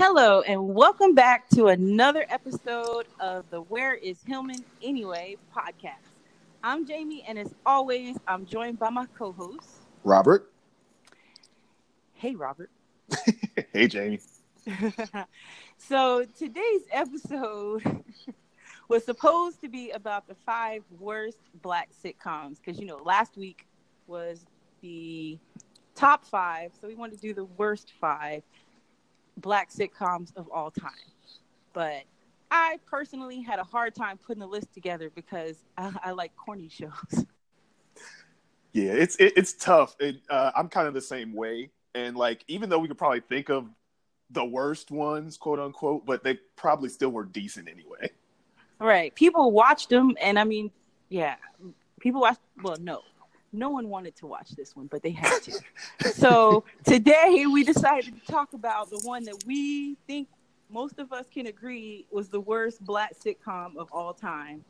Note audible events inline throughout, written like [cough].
Hello, and welcome back to another episode of the Where is Hillman Anyway podcast. I'm Jamie, and as always, I'm joined by my co host, Robert. Hey, Robert. [laughs] hey, Jamie. [laughs] so, today's episode [laughs] was supposed to be about the five worst black sitcoms because, you know, last week was the top five. So, we wanted to do the worst five black sitcoms of all time. But I personally had a hard time putting the list together because I, I like corny shows. [laughs] Yeah, it's it, it's tough. It, uh, I'm kind of the same way, and like even though we could probably think of the worst ones, quote unquote, but they probably still were decent anyway. Right. People watched them, and I mean, yeah, people watched. Well, no, no one wanted to watch this one, but they had to. [laughs] so today we decided to talk about the one that we think most of us can agree was the worst black sitcom of all time.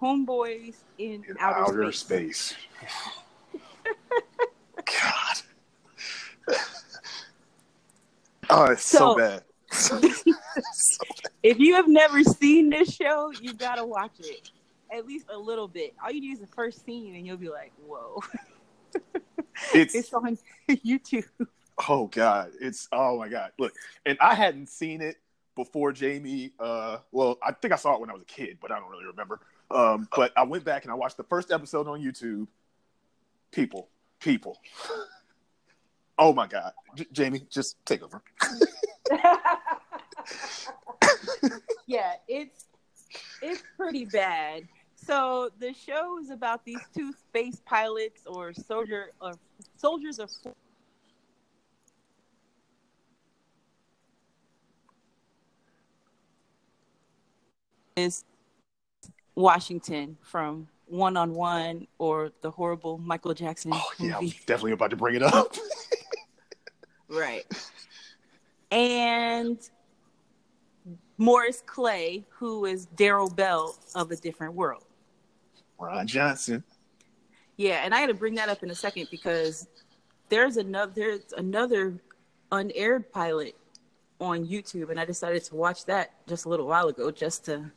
Homeboys in, In outer, outer space. space. God. [laughs] oh, it's so, So- bad. [laughs] so bad. If you have never seen this show, you gotta watch it at least a little bit. All you need is the first scene, and you'll be like, "Whoa!" [laughs] It's it's on [laughs] YouTube. oh god, it's oh my god. Look, and I hadn't seen it before Jamie. Uh, well, I think I saw it when I was a kid, but I don't really remember. Um, but I went back and I watched the first episode on YouTube. People, people. Oh my god, J- Jamie, just take over. [laughs] yeah, it's it's pretty bad. So the show is about these two space pilots or soldier or soldiers of is Washington from One on One or the horrible Michael Jackson Oh yeah, I was definitely about to bring it up. [laughs] Right. And Morris Clay, who is Darryl Bell of a different world. Ron Johnson. Yeah, and I got to bring that up in a second because there's another there's another unaired pilot on YouTube, and I decided to watch that just a little while ago just to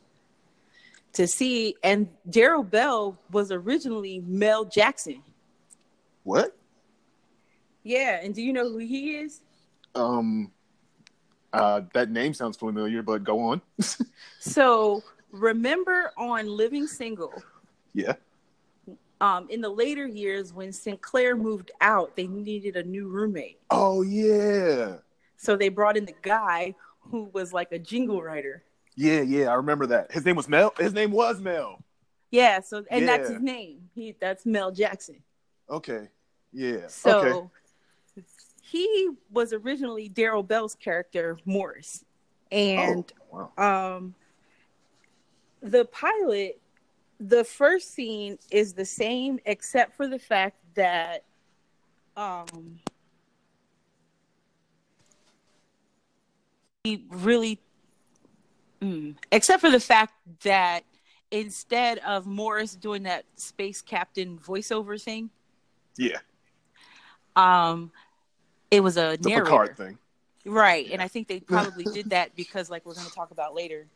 to see. And Darryl Bell was originally Mel Jackson. What? Yeah, and do you know who he is? Um, uh, that name sounds familiar, but go on. [laughs] So remember on Living Single, yeah. um, in the later years when Sinclair moved out, they needed a new roommate. Oh yeah. So they brought in the guy who was like a jingle writer. Yeah, yeah, I remember that. His name was Mel. His name was Mel. Yeah, so and that's his name. He that's Mel Jackson. Okay. Yeah. So okay. he was originally Darryl Bell's character, Morris. And oh, wow. um the pilot the first scene is the same except for the fact that um he really mm, except for the fact that instead of Morris doing that space captain voiceover thing Yeah. um it was a The narrator Picard thing. Right. And I think they [laughs] probably did that because like we're gonna talk about later,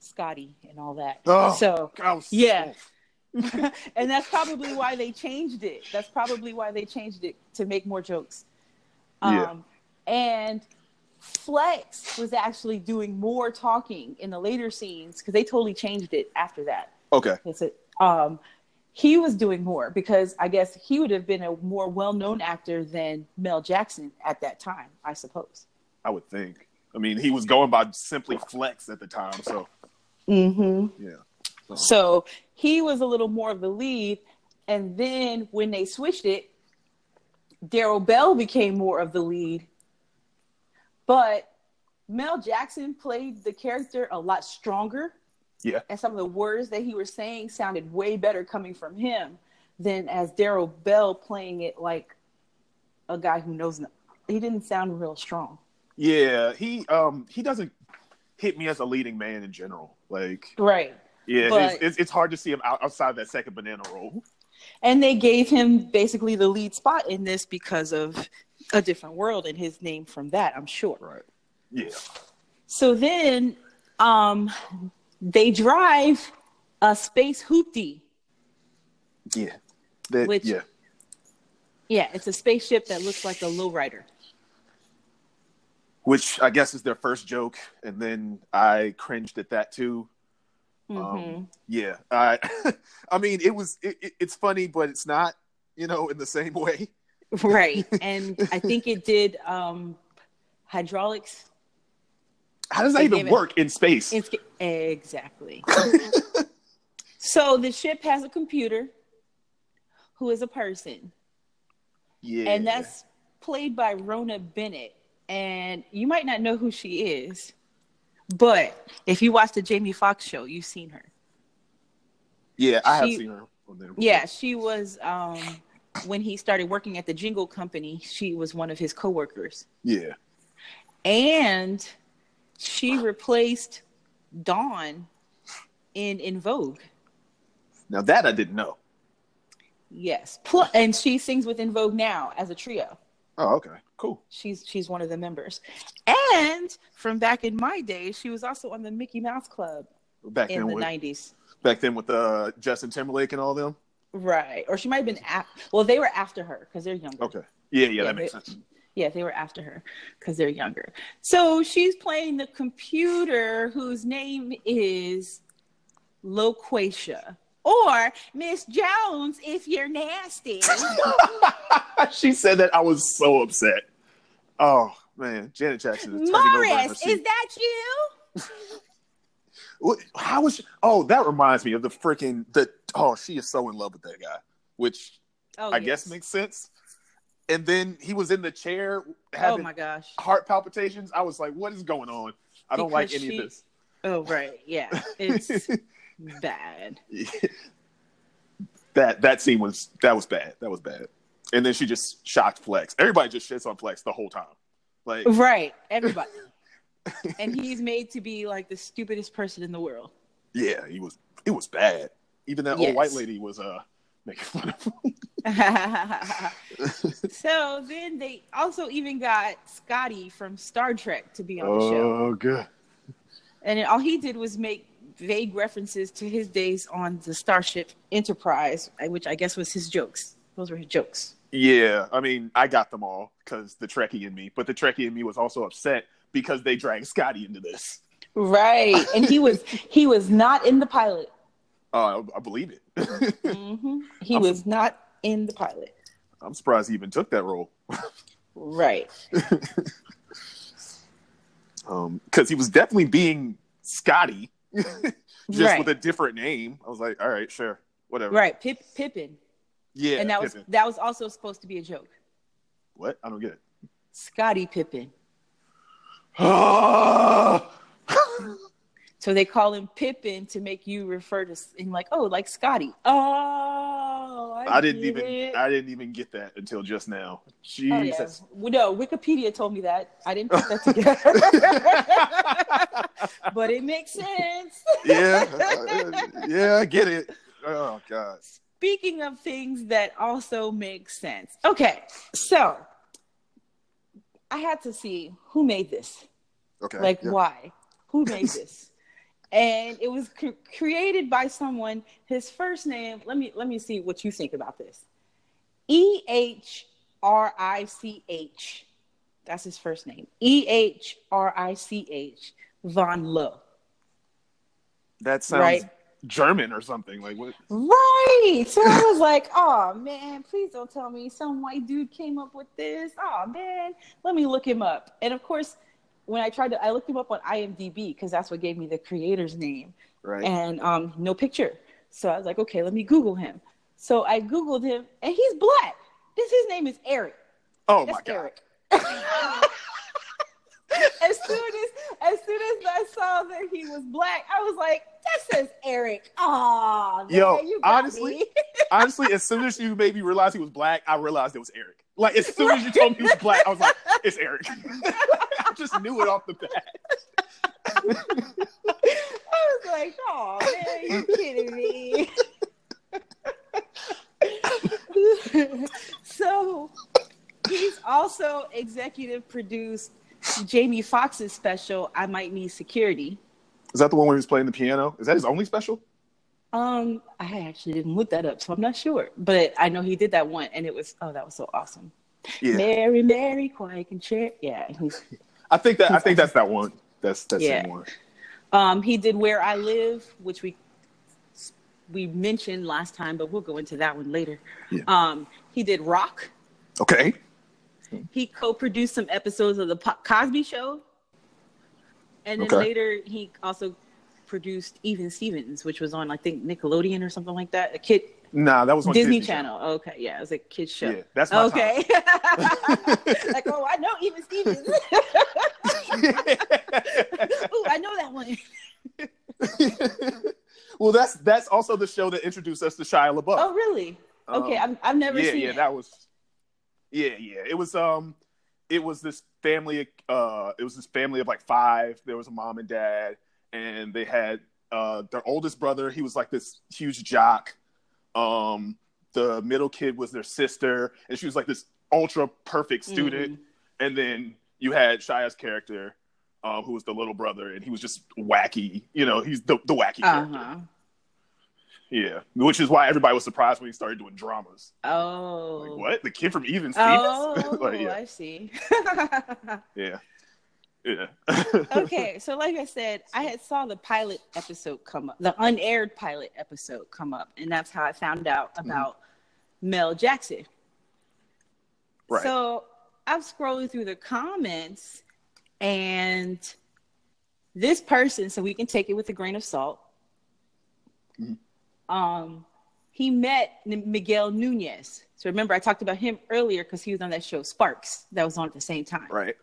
Scotty and all that. Oh. So Yeah. [laughs] and that's probably why they changed it. That's probably why they changed it to make more jokes. Yeah. Um and Flex was actually doing more talking in the later scenes because they totally changed it after that. Okay. That's it. Um, he was doing more because I guess he would have been a more well-known actor than Mel Jackson at that time, I suppose. I would think. I mean, he was going by simply Flex at the time, so Mm-hmm. yeah. So, So he was a little more of the lead, and then when they switched it, Darryl Bell became more of the lead. But Mel Jackson played the character a lot stronger. Yeah. And some of the words that he was saying sounded way better coming from him than as Darryl Bell playing it like a guy who knows no- he didn't sound real strong. yeah, he um he doesn't hit me as a leading man in general. Like, Right. yeah, But- it's, it's it's hard to see him out, outside that second banana role. And they gave him basically the lead spot in this because of a different world and his name from that, I'm sure. Right. Yeah. So then um, they drive a space hoopty. Yeah. That, Which- yeah. Yeah, it's a spaceship that looks like a lowrider. Which I guess is their first joke, and then I cringed at that too. Mhm. Um, yeah, I, [laughs] I mean, it was it, it- it's funny, but it's not, you know, in the same way. [laughs] right. And I think it did um, hydraulics. How does that even gave it- work in space? It's, exactly. [laughs] so the ship has a computer who is a person. yeah, and that's played by Rhona Bennett. And you might not know who she is, but if you watch the Jamie Foxx show, you've seen her. yeah. I have she- seen her on there. Yeah, she was um, when he started working at the Jingle Company. She was one of his coworkers, yeah. and she replaced Dawn in En Vogue. Now that I didn't know. Yes, Pl- and she sings with En Vogue now as a trio. Oh, okay, cool. She's she's one of the members. And from back in my day, she was also on the Mickey Mouse Club Back in the with, nineties. back then with uh, Justin Timberlake and all them. Right. Or she might have been af- well, they were after her because they're younger. Okay, yeah, yeah, Yeah, that makes they- sense. Yeah, they were after her because they're younger. So she's playing the computer whose name is Loquatia. Or Miss Jones if you're nasty. [laughs] she said that I was so upset. Oh man, Janet Jackson is turning over in her Morris, is that you? [laughs] How was? She, oh, that reminds me of the freaking the. Oh, she is so in love with that guy, which Oh, I guess makes sense. And then he was in the chair Oh having my gosh. heart palpitations. I was like, "What is going on? I don't like any she- of this." Oh right, yeah. [laughs] It's bad. [laughs] that that scene was that was bad. That was bad. And then she just shocked Flex. Everybody just shits on Flex the whole time. Like, Right, everybody. [laughs] and he's made to be like the stupidest person in the world. yeah, he was. It was bad. Even that Yes. old white lady was uh making fun of him. [laughs] so then they also even got Scotty from Star Trek to be on the show. oh, good. And all he did was make vague references to his days on the Starship Enterprise, which I guess was his jokes. Those were his jokes. Yeah, I mean, I got them all because the Trekkie in me, but the Trekkie in me was also upset because they dragged Scotty into this. Right. And he was [laughs] he was not in the pilot. Uh, I believe it. [laughs] hmm He I'm was not in the pilot. I'm surprised he even took that role. [laughs] Right. Um, because he was definitely being Scotty, [laughs] just Right. with a different name. I was like, all right, sure, whatever. Right. Pip Pippen. Yeah. and that was that was also supposed to be a joke. what? I don't get it. Scottie Pippen. [laughs] So they call him Pippen to make you refer to him like, oh, like Scotty. Oh, I, I didn't even it. I didn't even get that until just now. Oh, yeah. Jesus. No, Wikipedia told me that. I didn't put that [laughs] together, [laughs] but it makes sense. yeah, uh, yeah, I get it. Oh God. Speaking of things that also make sense. Okay, so I had to see who made this. Okay. Like, yeah. why? Who made [laughs] this? And it was cre- created by someone. His first name. Let me let me see what you think about this. E H R I C H. That's his first name. E H R I C H. Van Lowe. That sounds Right. German or something. Like what? Right. So I was like, [laughs] oh man, please don't tell me some white dude came up with this. Oh man, let me look him up. And of course, when I tried to, I looked him up on IMDb because that's what gave me the creator's name Right. and um, no picture. So I was like, okay, let me Google him. So I Googled him and he's black. This, his name is Eric. oh That's my God. Eric. [laughs] as soon as as soon as I saw that he was black, I was like, that says Eric. Oh, Yo, you got honestly. [laughs] Honestly, as soon as you made me realize he was black, I realized it was Eric. Like as soon as you told me he was black, I was like, it's Eric. [laughs] I just knew it off the bat. [laughs] I was like, oh man, you kidding me? [laughs] so he's also executive produced Jamie Foxx's special, I Might Need Security. Is that the one where he was playing the piano? Is that his only special? Um, I actually didn't look that up, so I'm not sure. But I know he did that one, and it was oh, that was so awesome. Yeah, Mary, Mary, quiet and chair. Yeah, he's, I think that I think that's that one. That's that's Yeah. the one. um, he did Where I Live, which we we mentioned last time, but we'll go into that one later. Yeah. Um, he did Rock. Okay. He co-produced some episodes of the Po- Cosby Show, and then Okay. later he also produced Even Stevens, which was on I think Nickelodeon or something like that. A kid Nah, that was Disney, Disney, Channel. Okay, yeah, it was a kids show. Yeah, that's my okay. [laughs] like, oh, I know Even Stevens. [laughs] Ooh, I know that one. [laughs] well, that's that's also the show that introduced us to Shia LaBeouf. Oh, really? Okay, Um, I've, I've never yeah, seen yeah, it. that was. Yeah, yeah, it was. Um, it was this family. Uh, it was this family of like five. There was a mom and dad, and they had uh their oldest brother. He was like this huge jock. Um, the middle kid was their sister, and she was like this ultra perfect student. Mhm. And then you had Shia's character, um, who was the little brother, and he was just wacky. You know, he's the the wacky character. Uh-huh. Yeah, which is why everybody was surprised when he started doing dramas. Oh. Like, what? The kid from Even Stevens? [laughs] Oh, like, yeah, I see. [laughs] yeah, yeah. okay, [laughs] so like I said, I had saw the pilot episode come up, the unaired pilot episode come up, and that's how I found out about Mel Jackson. Right. So I'm scrolling through the comments, and this person, so we can take it with a grain of salt. Mhm. Um, he met N- Miguel Nunez. So remember, I talked about him earlier because he was on that show Sparks that was on at the same time. right.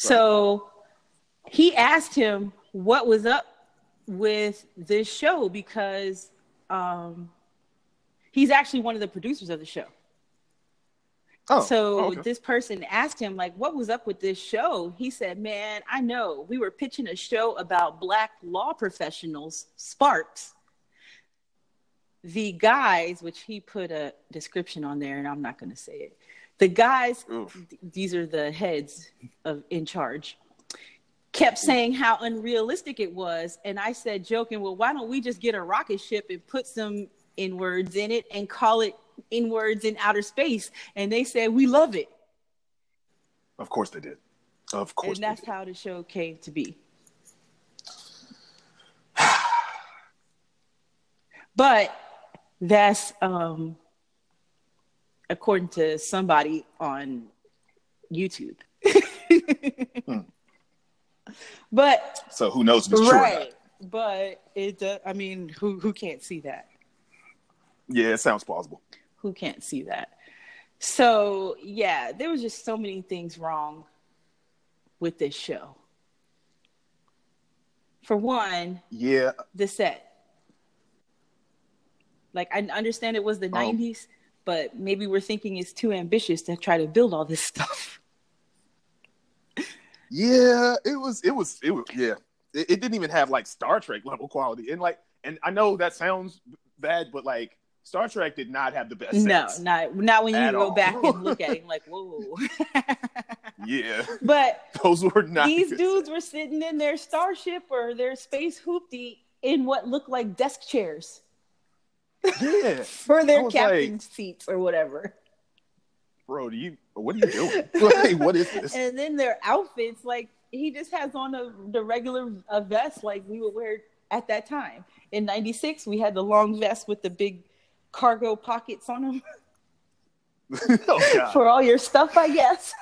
So he asked him what was up with this show because um, he's actually one of the producers of the show. Oh, so okay. this person asked him like what was up with this show? He said man i know. We were pitching a show about black law professionals sparks. The guys which he put a description on there and i'm not going to say it the guys Oof. these are the heads of in charge kept saying how unrealistic it was. And i said joking well why don't we just get a rocket ship and put some in words in it and call it in words in outer space? And they said we love it. Of course they did. Of course and that's how the show came to be. [sighs] But that's um according to somebody on youtube Hmm. but So who knows if it's true or not? right but it uh, i mean who who can't see that Yeah, it sounds plausible. who can't see that so yeah there was just so many things wrong with this show for one Yeah, the set like i understand it was the Oh. 90s but maybe we're thinking it's too ambitious to try to build all this [laughs] stuff yeah. It was. It was. It was. Yeah. It, it didn't even have like Star Trek level quality, and like, and I know that sounds bad, but like Star Trek did not have the best. no not not when you go all. back and look at it like [laughs] whoa Yeah, but those were not. these dudes were sitting in their starship or their space hoopty in what looked like desk chairs. Yeah, [laughs] for their captain seats or whatever. bro. Do you? What are you doing? [laughs] [laughs] like, what is this? And then their outfits, like he just has on a the regular a vest like we would wear at that time. In '96, we had the long vest with the big cargo pockets on them oh for all your stuff, I guess.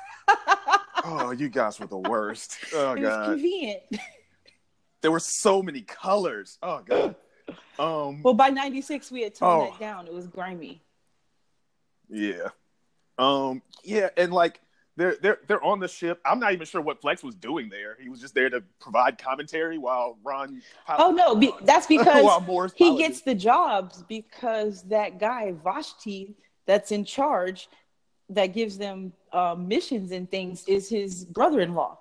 Oh, you guys were the worst. Oh it was god. convenient. There were so many colors. Oh god. Um. Well, by '96, we had toned Oh. that down. It was grimy. Yeah. Um. Yeah, and like they're they're they're on the ship. I'm not even sure what Flex was doing there. He was just there to provide commentary while Ron. Oh no, be, [laughs] that's because he gets the jobs because that guy Vashti that's in charge that gives them uh, missions and things is his brother-in-law.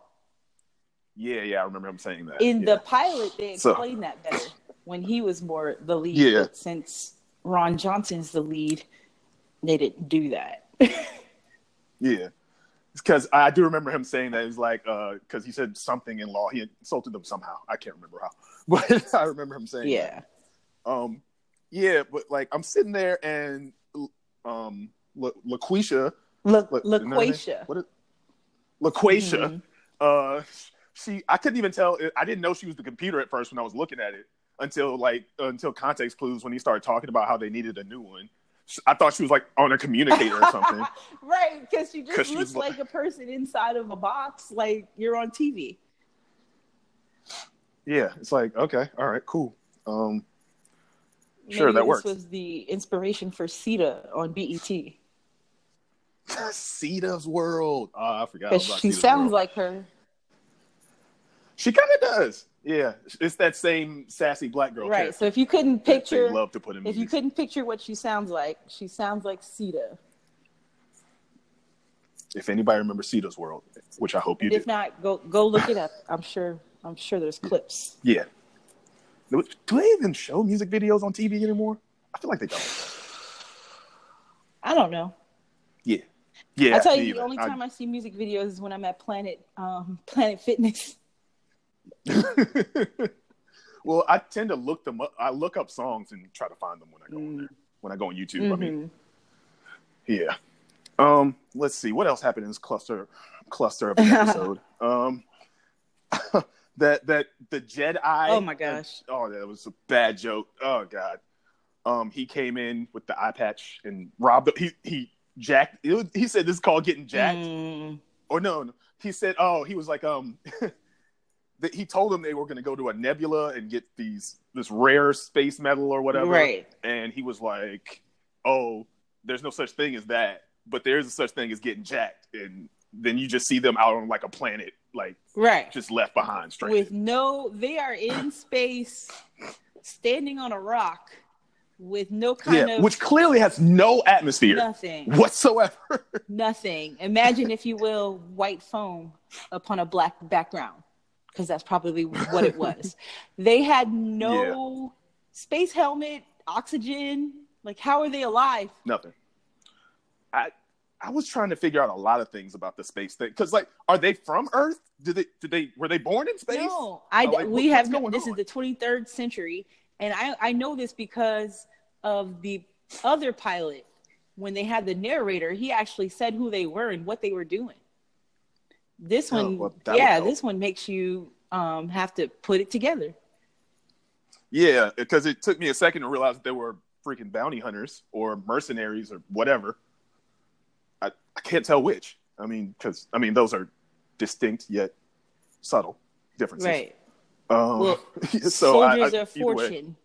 Yeah, yeah, I remember him saying that. In yeah. the pilot, they So- explained that better when he was more the lead. Yeah. But since Ron Johnson's the lead, they didn't do that. [laughs] Yeah. because I do remember him saying that. He's like, because he said something in law. He insulted them somehow. I can't remember how, [laughs] but I remember him saying, Yeah. that. um, yeah. But like, I'm sitting there and um, La- LaQuisha, La- La- isn't that her name? LaQuisha. what is LaQuisha? Mhm. uh she i couldn't even tell i didn't know she was the computer at first when i was looking at it until like until context clues when he started talking about how they needed a new one i thought she was like on a communicator or something [laughs] right, because she just looks was like- like a person inside of a box, like you're on TV. yeah it's like okay all right cool um Sure, that this works. was the inspiration for Cita on BET [laughs] Cita's world oh i forgot because she sounds World. like her. She kind of does yeah it's that same sassy black girl Right. character So if you couldn't that they picture, love to put in if you couldn't picture what she sounds like, she sounds like Cita. if anybody remembers Cita's world which i hope you And do if not, go go look it up. I'm sure. I'm sure there's clips. Yeah. Do do they even show music videos on TV anymore? I feel like they don't. I don't know. Yeah. Yeah. I tell you, the either. only I- time I see music videos is when I'm at Planet um, Planet Fitness. [laughs] well, I tend to look them up. I look up songs and try to find them when I go on Mm. there. When I go on YouTube, I mean, Mhm. yeah. Um, let's see what else happened in this cluster cluster of an [laughs] episode. um, [laughs] that that the Jedi. Oh my gosh. oh, that was a bad joke. Oh god. Um, he came in with the eye patch and robbed. He he jacked. It was, he said this is called getting jacked. Mm. Or no, no, he said, oh, he was like, um, that he told them they were going to go to a nebula and get these this rare space metal or whatever. Right. And he was like, oh, there's no such thing as that, but there is a such thing as getting jacked. And then you just see them out on like a planet, like Right. just left behind, straight. With no, they are in [sighs] space, standing on a rock, with no kind yeah, of which clearly has no atmosphere nothing. whatsoever. [laughs] Nothing. Imagine, if you will, white foam upon a black background, because that's probably what it was. [laughs] they had no space helmet, oxygen. Like, how are they alive? Nothing. I I was trying to figure out a lot of things about the space thing because, like, are they from Earth? Did they did they were they born in space? No, I like, we what- have no, this on? is the 23rd century, and I I know this because of the other pilot when they had the narrator. He actually said who they were and what they were doing. This Oh, one, well, yeah, this one makes you um have to put it together. Yeah, because it took me a second to realize that they were freaking bounty hunters or mercenaries or whatever. I, I can't tell which. I mean, because I mean those are distinct yet subtle differences. Right. Um, Well, [laughs] so Soldiers I- of either way, fortune.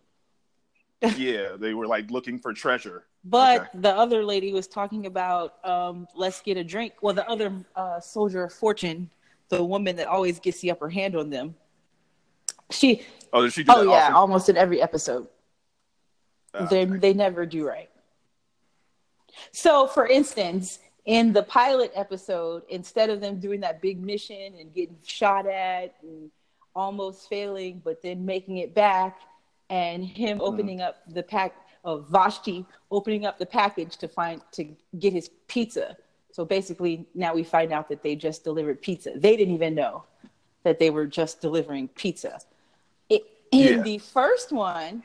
[laughs] yeah, they were like looking for treasure. But Okay. the other lady was talking about um, let's get a drink. Well, the other uh, soldier of fortune, the woman that always gets the upper hand on them. She, Oh, did she oh yeah, often? almost in every episode. Ah, they okay. they never do right. So, for instance, in the pilot episode, instead of them doing that big mission and getting shot at and almost failing, but then making it back, and him Mm-hmm. opening up the pack of Vashti opening up the package to find to get his pizza. So basically, now we find out that they just delivered pizza. They didn't even know that they were just delivering pizza. It, in Yeah. the first one,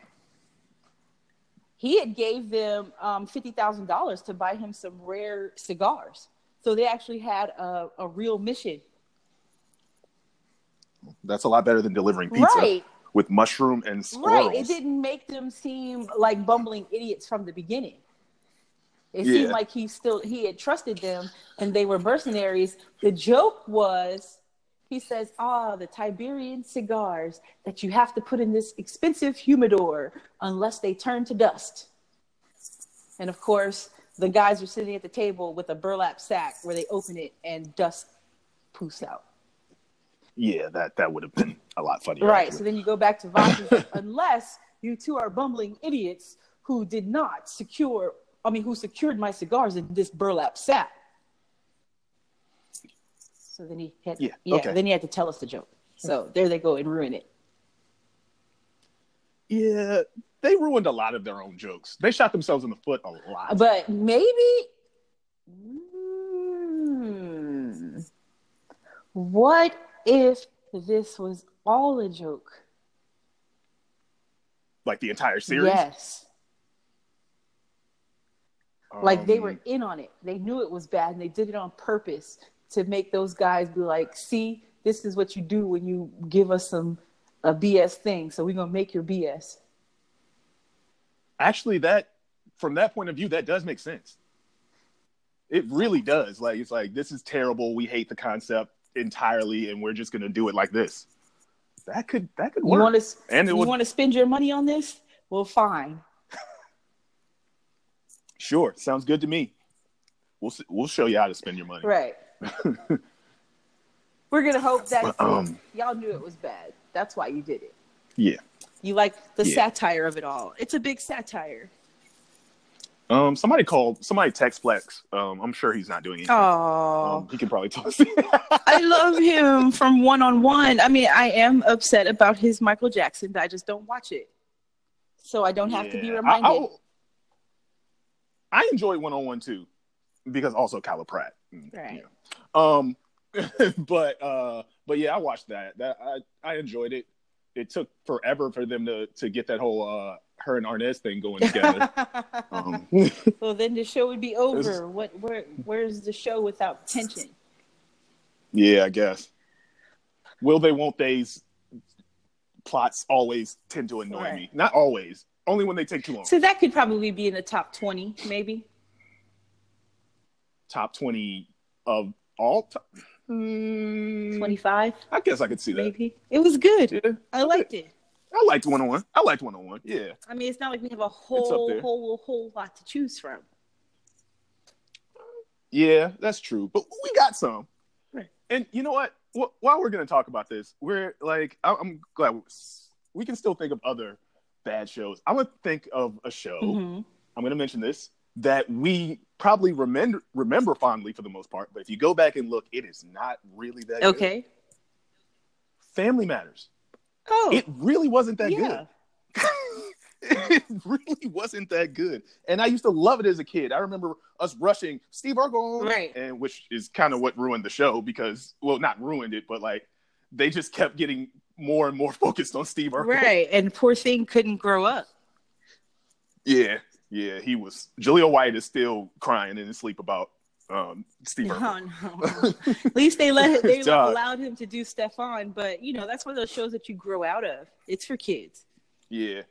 he had gave them um, fifty thousand dollars to buy him some rare cigars. So they actually had a, a real mission, That's a lot better than delivering pizza right? With mushroom and squirrels. Right. It didn't make them seem like bumbling idiots from the beginning. It Yeah. seemed like he still he had trusted them and they were mercenaries. The joke was he says, Ah, the Tiberian cigars that you have to put in this expensive humidor unless they turn to dust. And of course, the guys are sitting at the table with a burlap sack where they open it and dust poofs out. Yeah, that that would have been a lot funnier. Right. actually. So then you go back to Vox, [laughs] unless you two are bumbling idiots who did not secure, I mean, who secured my cigars in this burlap sack. So then he had, Yeah, yeah, okay. then he had to tell us the joke. So there they go and ruin it. Yeah, they ruined a lot of their own jokes. They shot themselves in the foot a lot. But maybe, mm, What if this was all a joke? Like the entire series. Yes. like they Um, were in on it. They knew it was bad and they did it on purpose to make those guys be like, see, this is what you do when you give us some a BS thing. So we're gonna make your BS. actually that from that point of view that does make sense it really does like it's like this is terrible we hate the concept entirely and we're just going to do it like this that could that could You work want to And you would- want to spend your money on this? Well, fine. [laughs] sure sounds good to me we'll we'll show you how to spend your money Right. [laughs] We're gonna hope that Um, y'all knew it was bad. That's why you did it. yeah You like the Yeah. satire of it all. It's a big satire. Um somebody called somebody text flex um i'm sure he's not doing anything Oh, um, he can probably talk to. I [laughs] love him from one on one. I mean, I am upset about his Michael Jackson. but I just don't watch it, so I don't have to be reminded. I, I, I enjoy one on one too, because also Kyla Pratt. Right. yeah. Um, [laughs] but uh, but yeah, I watched that. That I I enjoyed it. It took forever for them to to get that whole uh her and Arnaz thing going [laughs] together. um, well, then the show would be over. It's- What? Where? Where's the show without tension? yeah, I guess. Will they? Won't they's plots always tend to annoy Right. me. Not always. Only when they take too long. So that could probably be in the top twenty, maybe. Top twenty of all time. Mm, Twenty-five, I guess I could see that. maybe. It was good. Yeah, I liked it. I liked one on one. I liked one on one. Yeah, I mean, it's not like we have a whole, whole, whole lot to choose from. yeah, that's true. But we got some. Right. And you know what? While we're gonna talk about this, we're like, I- I'm glad we- we can still think of other bad shows. I'm gonna think of a show. Mhm. I'm gonna mention this that we probably remember remember fondly for the most part. But if you go back and look, it is not really that. good. Okay. Family Matters. Oh, It really wasn't that yeah. good. [laughs] it really wasn't that good. And I used to love it as a kid. I remember us rushing Steve Urkel, Right. and which is kind of what ruined the show because, well, not ruined it, but like they just kept getting more and more [laughs] focused on Steve Urkel. Right. And poor thing couldn't grow up. Yeah, yeah, he was. Jaleel White is still crying in his sleep about um, Steve No, no. At least they let they [laughs] allowed him to do Stefan, but you know that's one of those shows that you grow out of. It's for kids. Yeah.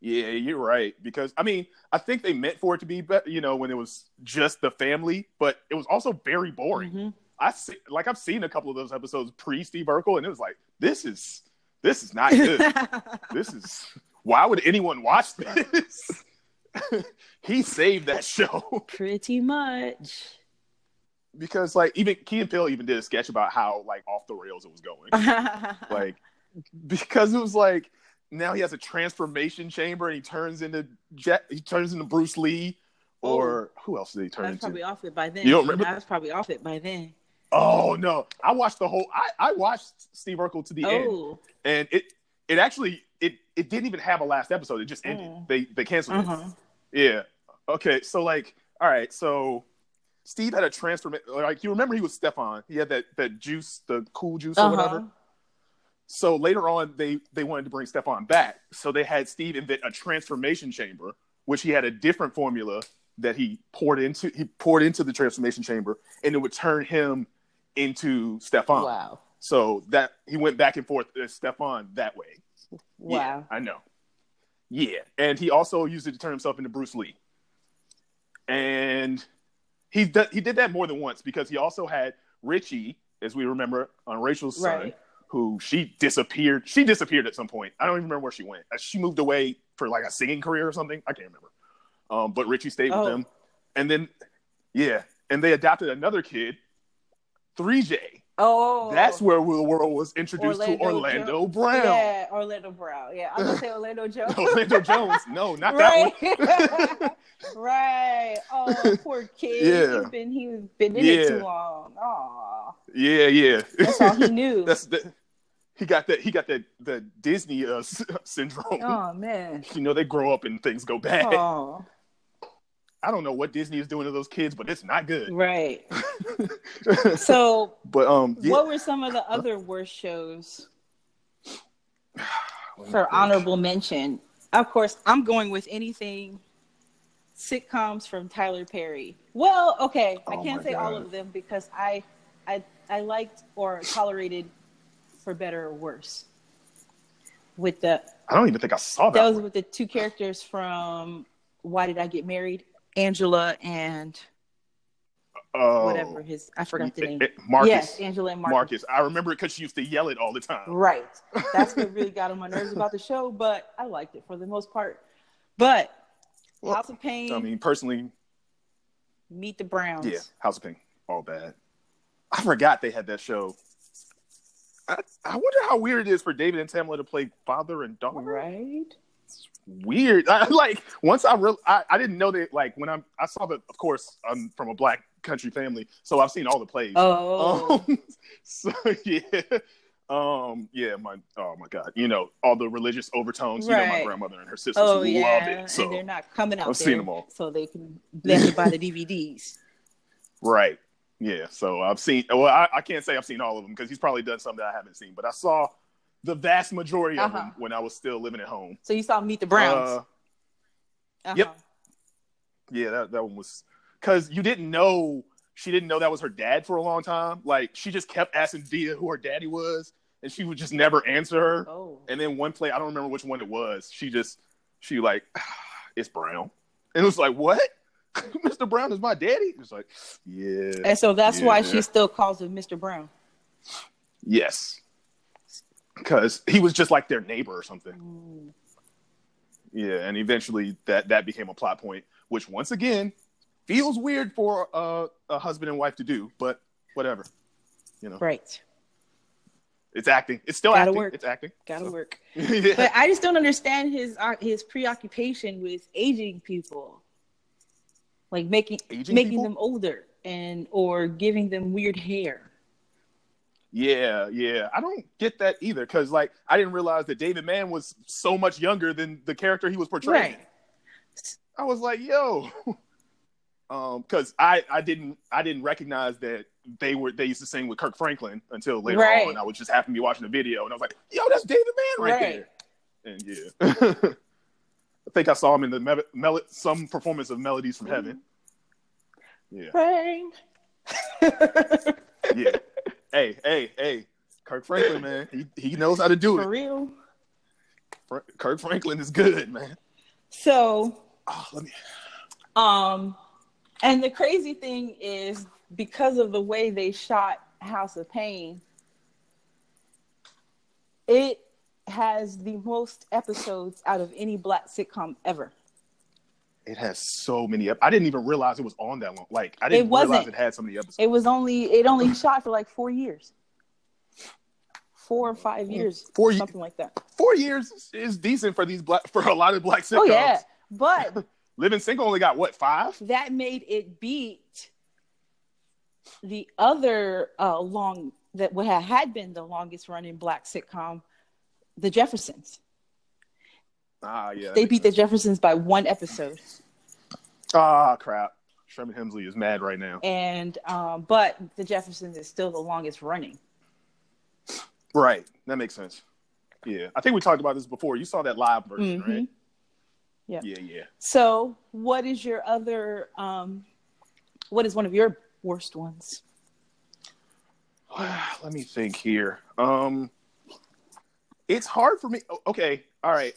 Yeah, you're right. Because I mean, I think they meant for it to be, you know, when it was just the family, but it was also very boring. Mhm. I see, like I've seen a couple of those episodes pre Steve Urkel, and it was like, this is this is not good. [laughs] this is why would anyone watch this? [laughs] he saved that show Pretty much. Because, like, even Key and Peele even did a sketch about how like off the rails it was going. [laughs] like because it was like now he has a transformation chamber and he turns into Jet, he turns into Bruce Lee or who else did he turn into? probably off it by then. You don't remember? I was probably off it by then. Oh no, I watched the whole. I, I watched Steve Urkel to the end, Oh, and it it actually it it didn't even have a last episode. It just ended. Mm. They they canceled uh-huh. it. Yeah. Okay. So like, all right. So Steve had a transformation. Like you remember, he was Stefan. He had that that juice, the cool juice or Uh-huh. whatever. So later on, they they wanted to bring Stefan back. So they had Steve invent a transformation chamber, which he had a different formula that he poured into. He poured into the transformation chamber, and it would turn him into Stefan. Wow. So that he went back and forth as Stefan that way. Yeah, Wow. I know. Yeah, and he also used it to turn himself into Bruce Lee. And he did, he did that more than once because he also had Richie, as we remember, on Rachel's son, Right. who she disappeared. She disappeared at some point. I don't even remember where she went. Uh, She moved away for like a singing career or something. I can't remember. Um, but Richie stayed Oh. with them, and then yeah, and they adopted another kid, 3J. Oh, That's where the world was introduced to Orlando Orlando Jones. Brown. Yeah, Orlando Brown. Yeah, I'm gonna say [laughs] Orlando Jones. Orlando Jones. No, [laughs] not that right. one. [laughs] right. Oh, poor kid. Yeah. He's been he's been in Yeah. it too long. Oh. Yeah, yeah. That's all he knew. That's the, he got that. He got that the Disney uh, syndrome. oh man. You know, they grow up and things go bad. Oh. I don't know what Disney is doing to those kids, but it's not good. Right. [laughs] so, but um, yeah. what were some of the other worst shows [sighs] for honorable mention? Of course, I'm going with anything sitcoms from Tyler Perry. Well, okay, I Oh can't say all of them because I, I, I liked or tolerated, for better or worse. With the I don't even think I saw that. that was one. with the two characters from Why Did I Get Married? Angela and Oh, whatever his I forgot the it- name. it- Marcus. Yes, Angela and Marcus. Marcus. I remember it because she used to yell it all the time. Right. That's what really [laughs] got on my nerves about the show, but I liked it for the most part. But Well, House of Payne, I mean, personally, Meet the Browns. yeah, House of Payne, all bad. I forgot they had that show. I, I wonder how weird it is for David and Tamela to play father and daughter. Right. Weird. [laughs] I, like once I real, I, I didn't know that. Like when I'm, I saw the. Of course, I'm from a black country family, so I've seen all the plays. Oh. Um, [laughs] so yeah, um, yeah, my oh my god, you know all the religious overtones. You know, my grandmother and her sisters oh love yeah. it. So and they're not coming out I've there seen them all. so they can to buy the [laughs] DVDs. right, yeah. So I've seen. Well, I, I can't say I've seen all of them because he's probably done some that I haven't seen, but I saw the vast majority of Uh-huh. them when I was still living at home. So you saw Meet the Browns. Uh, Uh-huh. yep. yeah, that that one was because you didn't know she didn't know that was her dad for a long time. Like she just kept asking Dia who her daddy was, and she would just never answer her. Oh. And then one play, I don't remember which one it was. She just, she like, [sighs] it's Brown, and it was like, what? [laughs] Mr. Brown is my daddy. It's like, yeah, And so that's why she still calls him Mr. Brown. yes, because he was just like their neighbor or something. Mm. Yeah, and eventually that that became a plot point, which once again feels weird for uh, a husband and wife to do, but whatever. You know, Right. it's acting. It's still Gotta acting. work. It's acting. Gotta So- work. yeah. [laughs] But I just don't understand his uh, his preoccupation with aging people, like making Aging making people? them older and or giving them weird hair. Yeah, yeah. I don't get that either because, like, I didn't realize that David Mann was so much younger than the character he was portraying. Right. I was like, yo, [laughs] um, because I I didn't I didn't recognize that they were they used to sing with Kirk Franklin until later Right. on. I was just happened to be watching the video and I was like, yo, that's David Mann right, Right. there. And yeah, [laughs] I think I saw him in the mel- mel- some performance of Melodies from Heaven. Yeah, Rain. [laughs] yeah. Hey, hey, hey, Kirk Franklin, man, he he knows how to do For it. For real. Fra- Kirk Franklin is good, man. So, Oh, let me. um, and the crazy thing is because of the way they shot House of Payne, it has the most episodes out of any black sitcom ever. It has so many. ep- I didn't even realize it was on that long. Like I didn't It wasn't. realize it had so many episodes. It was only it only shot for like four years, four or five years, Four something like that. Four years is- decent for these black [laughs] for a lot of black sitcoms. Oh yeah, but [laughs] Living Single only got what five? that made it beat the other uh, long that would have had been the longest running black sitcom, The Jeffersons. Ah, yeah. They beat The. Jeffersons by one episode, Ah, crap. Sherman Hemsley is mad right now. and um, but The Jeffersons is still the longest running. Right. That makes sense. Yeah. I think we talked about this before. You saw that live version, Mhm. right? Yeah. Yeah, yeah. So, what is your other? Um, what is one of your worst ones? [sighs] Let me think here. Um It's hard for me. Okay. All right.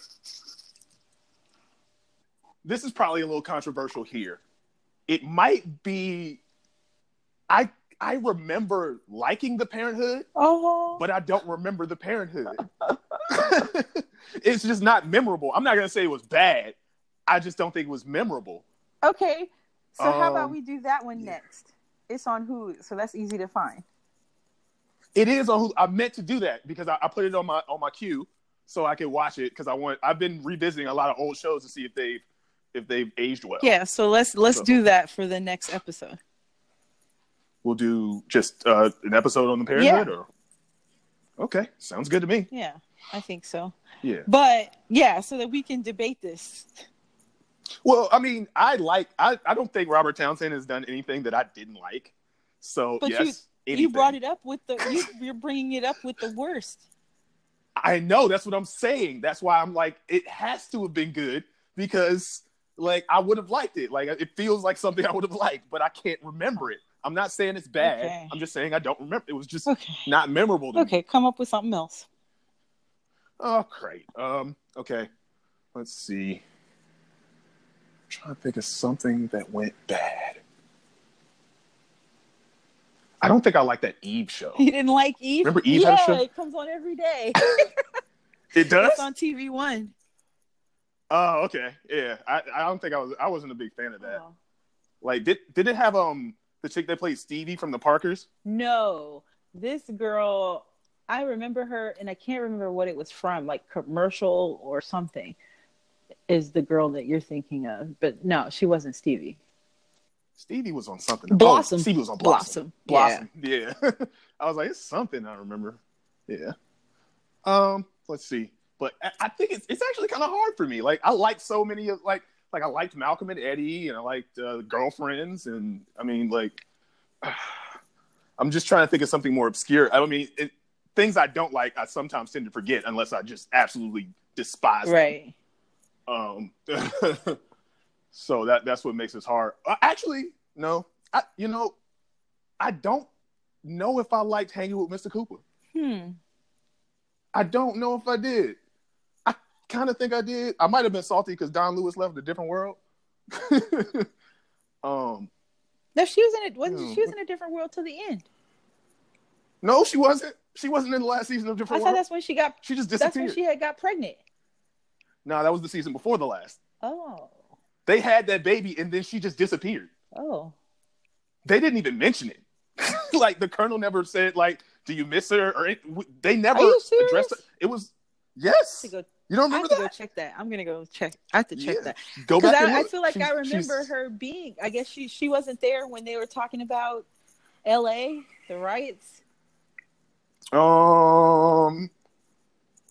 This is probably a little controversial here. It might be I I remember liking the parenthood, Oh, but I don't remember the parenthood. [laughs] it's just not memorable. I'm not gonna say it was bad. I just don't think it was memorable. okay. So how about Um, we do that one yeah. next? It's on Hulu, so that's easy to find. It is on Hulu. I meant to do that because I, I put it on my on my queue so I could watch it because I want. I've been revisiting a lot of old shows to see if they've if they've aged well. Yeah, so let's let's So- do that for the next episode. we'll do just uh, an episode on the Parenthood. Or okay, sounds good to me. Yeah, I think so. Yeah, But yeah, so that we can debate this. Well, I mean, I like. I, I don't think Robert Townsend has done anything that I didn't like. So But you- yes, You anything. brought it up with the you, you're bringing it up with the worst. I know that's what I'm saying. That's why I'm like, it has to have been good because like I would have liked it. Like it feels like something I would have liked, but I can't remember it. I'm not saying it's bad. Okay. I'm just saying I don't remember. It was just Okay. not memorable to me. Okay, come up with something else. Oh, great. Um, okay. Let's see. I'm trying to think of something that went bad. I don't think I like that Eve show. You didn't like Eve? Remember Eve yeah, had a show? it comes on every day. [laughs] It does. it's on TV One. Oh, okay. Yeah. I, I don't think I was I wasn't a big fan of that. Oh. Like did did it have um the chick that played Stevie from the Parkers? No, this girl, I remember her, and I can't remember what it was from, like commercial or something. Is the girl that you're thinking of? But no, she wasn't Stevie. Stevie was on something. Blossom. Oh, Stevie was on Blossom. Blossom. Blossom. Yeah. [laughs] I was like, it's something I remember. Yeah. Um, let's see. But I, think it's it's actually kind of hard for me. Like I like so many of like like I liked Malcolm and Eddie and I liked uh, girlfriends and I mean like [sighs] I'm just trying to think of something more obscure. I mean it, things I don't like I sometimes tend to forget unless I just absolutely despise them. Right. Um, [laughs] so that that's what makes this hard. Uh, actually, no, I you know, I don't know if I liked hanging with Mr. Cooper. Hmm. I don't know if I did. Kind of think I did. I might have been salty because Dawnn Lewis left a different world. [laughs] um, No, she was in it. Wasn't she was in a different world till the end? no, she wasn't. She wasn't in the last season of different. I thought World. that's when she got. She just That's disappeared. when she had got pregnant. No, that was the season before the last. Oh. They had that baby and then she just disappeared. Oh. they didn't even mention it. [laughs] like the colonel never said like, "Do you miss her?" Or it, they never addressed it. It was yes. To go, You don't I remember to go that? check that. I'm gonna go check. I have to check Yeah. that Go back. I, I feel like She's- I remember she's- her being. I guess she she wasn't there when they were talking about L.A. the riots. Um,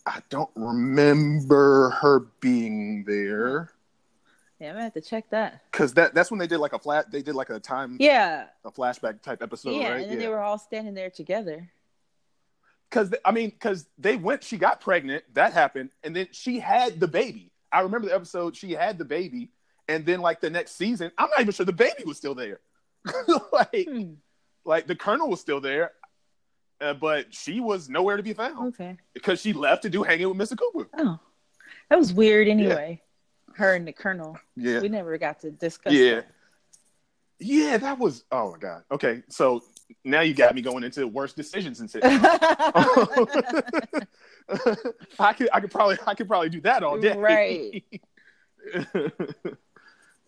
I don't remember her being there Yeah, I'm gonna have to check that. because that that's when they did like a flat. They did like a time Yeah, a flashback type episode, yeah, right? and then they were all standing there together. Because I mean, because they went, she got pregnant, that happened, and then she had the baby. I remember the episode she had the baby, and then like the next season, I'm not even sure the baby was still there. [laughs] like, Hmm. like the colonel was still there, uh, but she was nowhere to be found Okay. because she left to do hanging with Mr. Cooper. Oh, that was weird. Anyway, her and the colonel. Yeah, We never got to discuss. yeah, that. yeah. That was oh my god. Okay, so now you got me going into worst decisions sitcoms. [laughs] I could I could probably I could probably do that all day. Right. [laughs]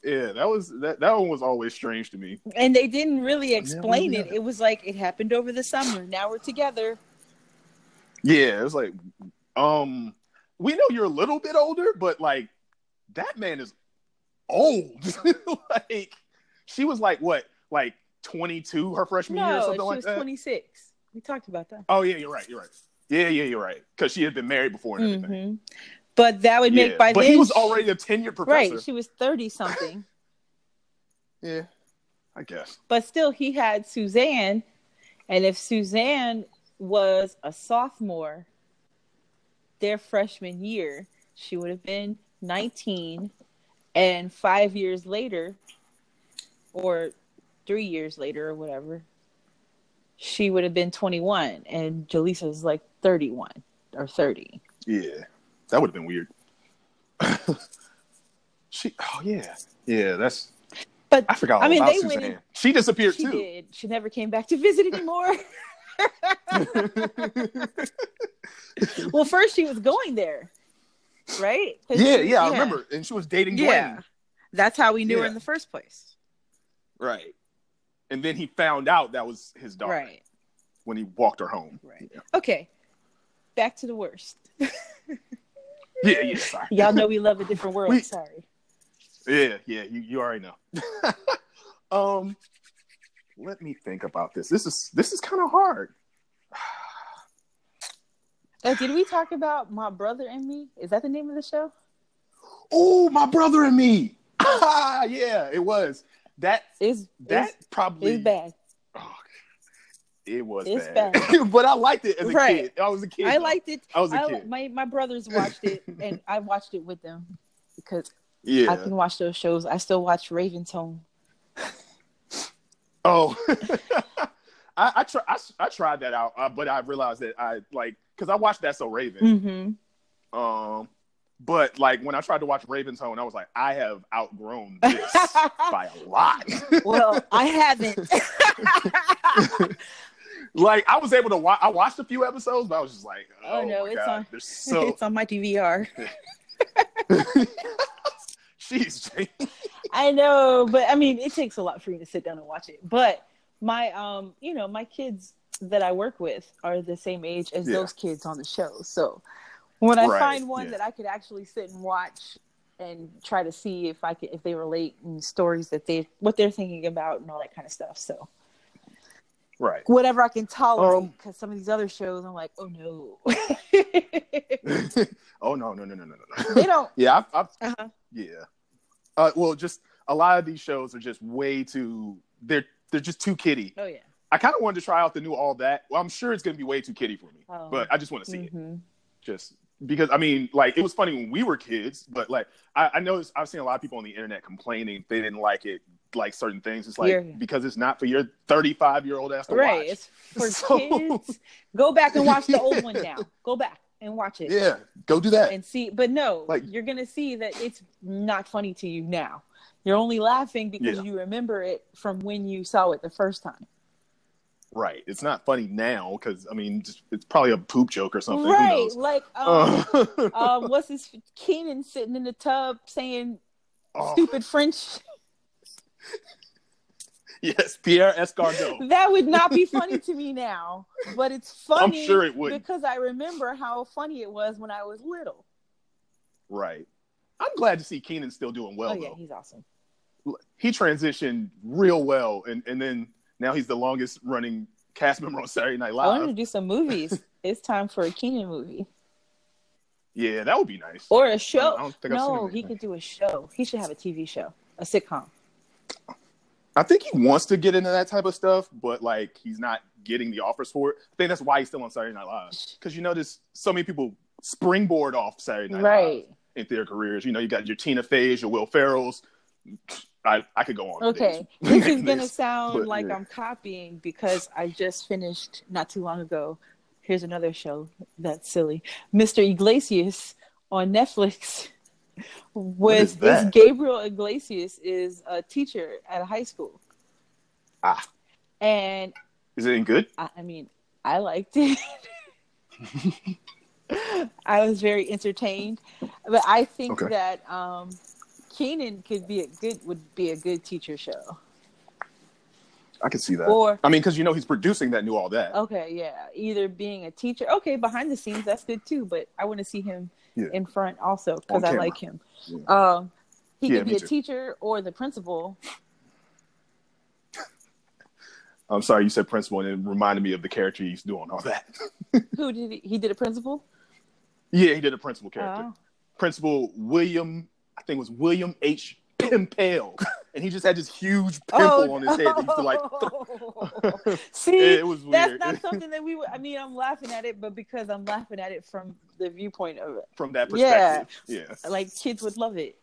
yeah, that was that that one was always strange to me. and they didn't really explain Yeah, it. It was like it happened over the summer. Now we're together. Yeah, it was like um we know you're a little bit older, but like that man is old. [laughs] like she was like what, like 22 her freshman year or No, she something like was that. 26. We talked about that. Oh yeah, you're right. You're right. Yeah, yeah, you're right. Because she had been married before and everything. hmm But that would make Yeah. by but then he was already a tenured professor. right. She was 30 something. [laughs] Yeah, I guess. but still, he had Suzanne, and if Suzanne was a sophomore, their freshman year, she would have been 19, and five years later, or three years later, or whatever, she would have been 21, and Jaleesa was like 31 or 30. Yeah, that would have been weird. [laughs] she, oh yeah, yeah. That's But I forgot. All I mean, about they went Suzanne. in- She disappeared she too. did. She never came back to visit anymore. [laughs] [laughs] well, first she was going there, right? yeah, she- yeah, I remember. And she was dating Dwayne. Yeah, that's how we knew her in the first place. Right. And then he found out that was his daughter Right, when he walked her home. right. Okay, back to the worst. [laughs] Yeah, yeah. Sorry. Y'all know we love a different world. We- Sorry. Yeah, yeah. You you already know. [laughs] um, let me think about this. This is this is kind of hard. Uh, [sighs] did we talk about my brother and me? Is that the name of the show? Oh, my brother and me. [laughs] Ah, yeah, it was. That It's that it's, probably it's bad. Oh, it was It's bad, bad. [laughs] but I liked it as a Right. kid. I was a kid. I liked it. I was a I, kid. my my brothers watched it, [laughs] and I watched it with them because Yeah. I can watch those shows. I still watch Raven's [laughs] Home. Oh, I I, try, I I tried that out, uh, but I realized that I like because I watched that so Raven. Mm-hmm. Um, but like when I tried to watch Raven's Home, I was like, I have outgrown [laughs] this by a lot. well, I haven't. [laughs] like I was able to watch. I watched a few episodes, but I was just like, Oh, oh, no, it's God, on- [laughs] so it's on my DVR. Jeez, Jane. I know, but I mean, it takes a lot for me to sit down and watch it. But my, um, you know, my kids that I work with are the same age as Yeah. those kids on the show. So when I Right, find one yeah. that I could actually sit and watch and try to see if I could, if they relate and stories that they, what they're thinking about and all that kind of stuff. So right. whatever I can tolerate, Um, because some of these other shows, I'm like, oh no, [laughs] oh no, no, no, no, no, no. they don't. [laughs] Yeah, I've, I've Uh-huh. yeah. Uh, well, just a lot of these shows are just way too. They're they're just too kiddie. Oh yeah. I kind of wanted to try out the new All That. Well, I'm sure it's going to be way too kiddie for me, Oh. but I just want to see it. Mhm. Just because I mean, like it was funny when we were kids, but like I, I know I've seen a lot of people on the internet complaining they didn't like it, like certain things. It's like Yeah. because it's not for your 35 year old ass to Right. watch. It's [laughs] for So- kids. Go back and watch the old one [laughs] now. Go back and watch it. Yeah, go do that. and see but no Like- you're gonna see that it's not funny to you now you're only laughing because Yeah. you remember it from when you saw it the first time right. It's not funny now because I mean, just, it's probably a poop joke or something. Right like [laughs] um, Uh, um what's this Kenan sitting in the tub saying oh, stupid french [laughs] yes, Pierre Escargot. [laughs] that would not be funny to me now but it's funny. I'm sure it wouldn't. because i remember how funny it was when i was little Right. I'm glad to see Kenan still doing well oh yeah though. he's awesome He transitioned real well, and and then now he's the longest running cast member on Saturday Night Live. i wanted to do some movies it's time for a Kenan movie Yeah, that would be nice. or a show I don't think I've seen no he could do a show he should have a tv show a sitcom I think he wants to get into that type of stuff, but like he's not getting the offers for it. I think that's why he's still on Saturday Night Live because you notice so many people springboard off Saturday Night Live right into their careers. You know, you got your Tina Fey's, your Will Ferrell's. I I could go on. Okay, this is [laughs] gonna sound But, like yeah. I'm copying because I just finished not too long ago. Here's another show that's silly, Mr. Iglesias on Netflix. With is that? is Gabriel Iglesias is a teacher at a high school, Ah, and is it any good? I, I mean, I liked it. [laughs] I was very entertained, but I think Okay. that um, Kenan could be a good would be a good teacher show. I can see that. Or I mean, because you know he's producing that new all that. okay, yeah, either being a teacher, okay, behind the scenes that's good too. But I want to see him Yeah. in front also because I like him. Yeah. Um, he Yeah, could be a too. teacher or the principal. [laughs] I'm sorry, you said principal, and it reminded me of the character he's doing all that. [laughs] Who did he? He did a principal. yeah, he did a principal character. Oh. Principal William, I think it was William H. Pimpale, [laughs] and he just had this huge oh, pimple on his head that used to like. Oh. [laughs] See, it was that's weird not [laughs] something that we. Would, I mean, I'm laughing at it, but because I'm laughing at it from the viewpoint of it, from that perspective. Yeah. like kids would love it,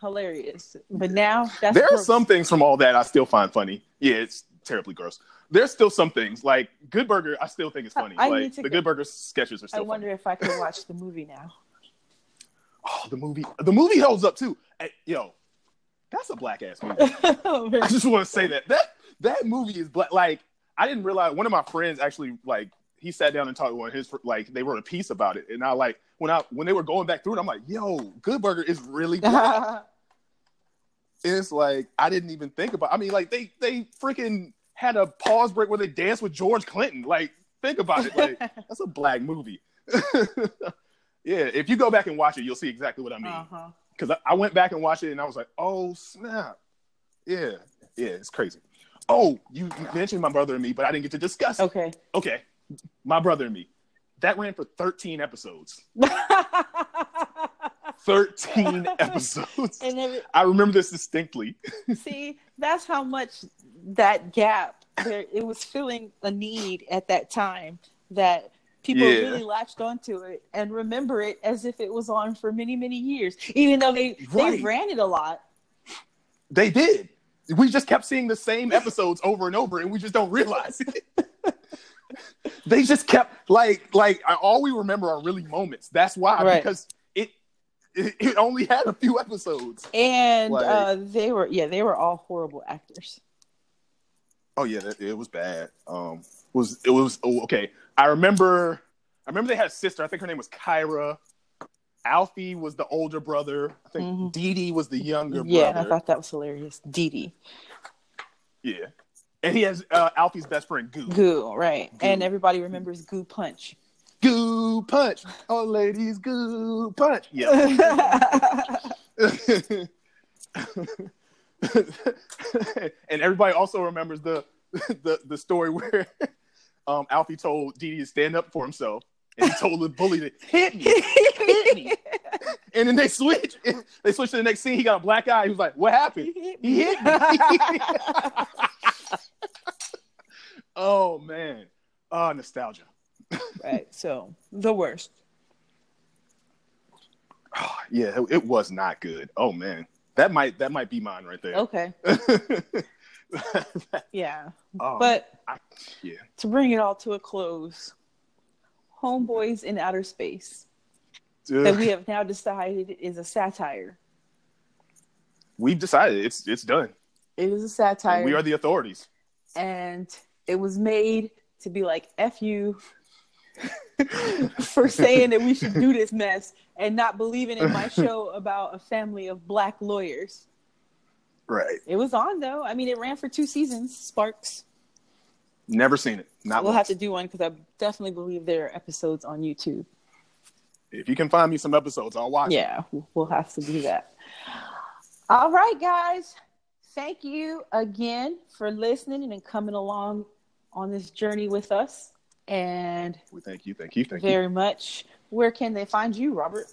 hilarious. But now that's there are some things from all that I still find funny. Yeah, it's terribly gross. There's still some things like Good Burger. I still think it's funny. I like need to the go- Good Burger sketches are still. I wonder funny. if I can watch the movie now. Oh, the movie. The movie holds up too. Hey, yo, that's a black ass movie. [laughs] I just want to say that that that movie is black. Like I didn't realize one of my friends actually like he sat down and talked with his like they wrote a piece about it, and I like when I when they were going back through it, I'm like, yo, Good Burger is really [laughs] black. it's like I didn't even think about. I mean, like they they freaking had a pause break where they danced with George Clinton. Like think about it. Like [laughs] that's a black movie. Yeah, if you go back and watch it, you'll see exactly what I mean uh-huh. because I, I went back and watched it and I was like, oh snap, yeah, yeah, it's crazy. Oh, you mentioned my brother and me, but I didn't get to discuss. it. Okay. Okay, my brother and me, that ran for 13 episodes. [laughs] 13 [laughs] episodes. And every, I remember this distinctly. [laughs] see, that's how much that gap there it was filling a need at that time that people Yeah. really latched onto it and remember it as if it was on for many, many years. Even though they Right. they ran it a lot. They did. We just kept seeing the same episodes [laughs] over and over, and we just don't realize it. [laughs] they just kept like like all we remember are really moments. That's why Right. because it, it it only had a few episodes. And Like- uh, they were yeah, they were all horrible actors. Oh yeah, it was bad. Um, was it was oh, okay? I remember. I remember they had a sister. I think her name was Kyra. Alfie was the older brother. I think Mhm. Dee Dee was the younger brother. Yeah, I thought that was hilarious. Dee Dee. Yeah, and he has uh, Alfie's best friend Goo. Goo, right. Goo. And everybody remembers Goo Punch. Goo punch, oh ladies, goo punch. Yeah. [laughs] [laughs] and everybody also remembers the [laughs] the, the story where um, Alfie told Dee Dee to stand up for himself, and he told the [laughs] bully to hit me, hit me. [laughs] And then they switch. They switch to the next scene. He got a black eye. He was like, "What happened?" He hit me. [laughs] oh man, oh nostalgia. right. So the worst. Oh, yeah, it, it was not good. Oh man, that might that might be mine right there. Okay. [laughs] Yeah. Oh, But I- yeah, to bring it all to a close, Homeboys in Outer Space that we have now decided is a satire. we've decided it's it's done. It is a satire. And we are the authorities. and it was made to be like F you [laughs] for saying that we should do this mess and not believing in my [laughs] show about a family of black lawyers. Right. It was on though. I mean, it ran for two seasons. Sparks. Never seen it. Not we'll once. have to do one because I definitely believe there are episodes on YouTube. If you can find me some episodes, I'll watch. it. Yeah, we'll have to do that. All right, guys. Thank you again for listening and coming along on this journey with us. And We thank you, thank you, thank you very much. Where can they find you, Robert?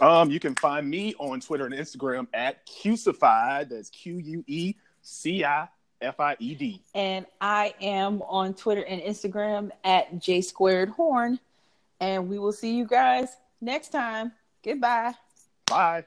Um, you can find me on Twitter and Instagram at Quecified. That's Q U E C I F I E D. And I am on Twitter and Instagram at J Squared Horn. And we will see you guys next time. Goodbye. Bye.